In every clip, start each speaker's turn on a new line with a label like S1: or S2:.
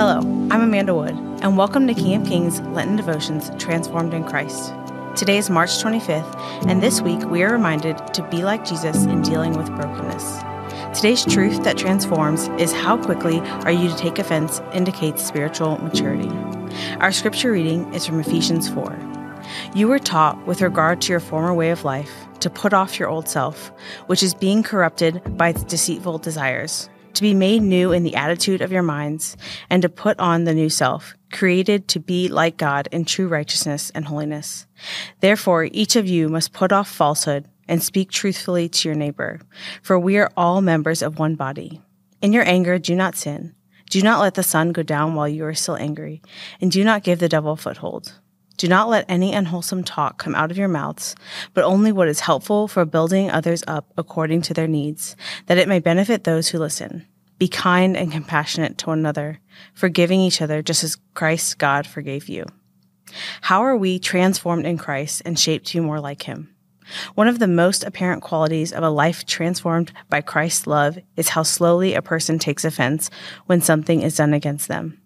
S1: Hello, I'm Amanda Wood, and welcome to King of Kings Lenten Devotions Transformed in Christ. Today is March 25th, and this week we are reminded to be like Jesus in dealing with brokenness. Today's truth that transforms is how quickly are you to take offense indicates spiritual maturity. Our scripture reading is from Ephesians 4. You were taught with regard to your former way of life to put off your old self, which is being corrupted by deceitful desires, to be made new in the attitude of your minds, and to put on the new self, created to be like God in true righteousness and holiness. Therefore, each of you must put off falsehood and speak truthfully to your neighbor, for we are all members of one body. In your anger, do not sin. Do not let the sun go down while you are still angry, and do not give the devil a foothold. Do not let any unwholesome talk come out of your mouths, but only what is helpful for building others up according to their needs, that it may benefit those who listen. Be kind and compassionate to one another, forgiving each other just as Christ God forgave you. How are we transformed in Christ and shaped to be more like him? One of the most apparent qualities of a life transformed by Christ's love is how slowly a person takes offense when something is done against them.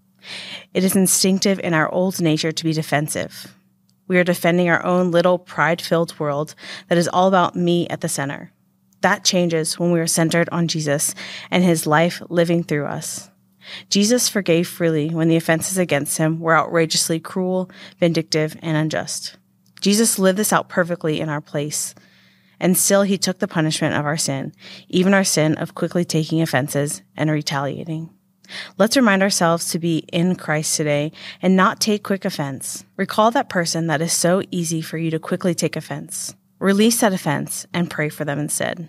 S1: It is instinctive in our old nature to be defensive. We are defending our own little pride filled world that is all about me at the center. That changes when we are centered on Jesus and his life living through us. Jesus forgave freely when the offenses against him were outrageously cruel, vindictive, and unjust. Jesus lived this out perfectly in our place. And still he took the punishment of our sin, even our sin of quickly taking offenses and retaliating. Let's remind ourselves to be in Christ today and not take quick offense. Recall that person that is so easy for you to quickly take offense. Release that offense and pray for them instead.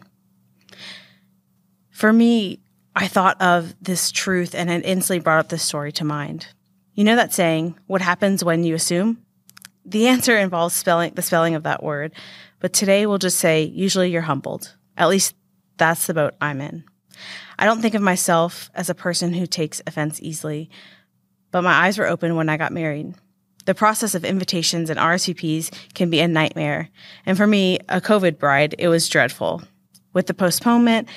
S1: For me, I thought of this truth and it instantly brought up this story to mind. You know that saying, what happens when you assume? The answer involves spelling the spelling of that word, but today we'll just say usually you're humbled. At least that's the boat I'm in. I don't think of myself as a person who takes offense easily, but my eyes were open when I got married. The process of invitations and RSVPs can be a nightmare. And for me, a COVID bride, it was dreadful. With the postponement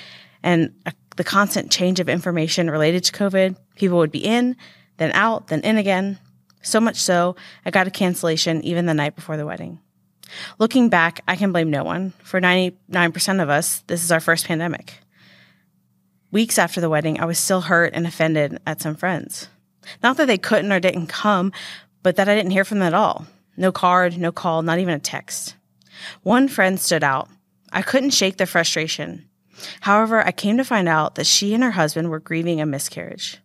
S1: and a, the constant change of information related to COVID, people would be in, then out, then in again. So much so, I got a cancellation even the night before the wedding. Looking back, I can blame no one. For 99% of us, this is our first pandemic. Weeks after the wedding, I was still hurt and offended at some friends. Not that they couldn't or didn't come, but that I didn't hear from them at all. No card, no call, not even a text. One friend stood out. I couldn't shake the frustration. However, I came to find out that she and her husband were grieving a miscarriage.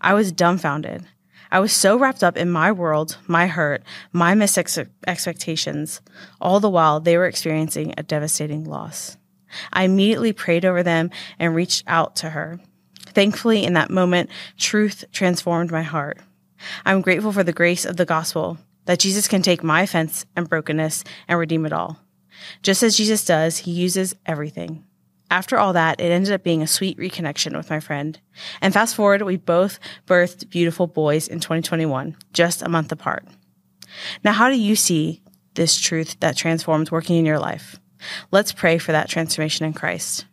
S1: I was dumbfounded. I was so wrapped up in my world, my hurt, my missed expectations, all the while they were experiencing a devastating loss. I immediately prayed over them and reached out to her. Thankfully, in that moment, truth transformed my heart. I'm grateful for the grace of the gospel that Jesus can take my offense and brokenness and redeem it all. Just as Jesus does, he uses everything. After all that, it ended up being a sweet reconnection with my friend. And fast forward, we both birthed beautiful boys in 2021, just a month apart. Now, how do you see this truth that transforms working in your life? Let's pray for that transformation in Christ.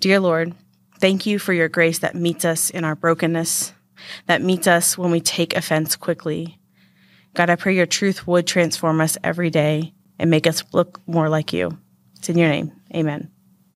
S1: Dear Lord, thank you for your grace that meets us in our brokenness, that meets us when we take offense quickly. God, I pray your truth would transform us every day and make us look more like you. It's in your name. Amen.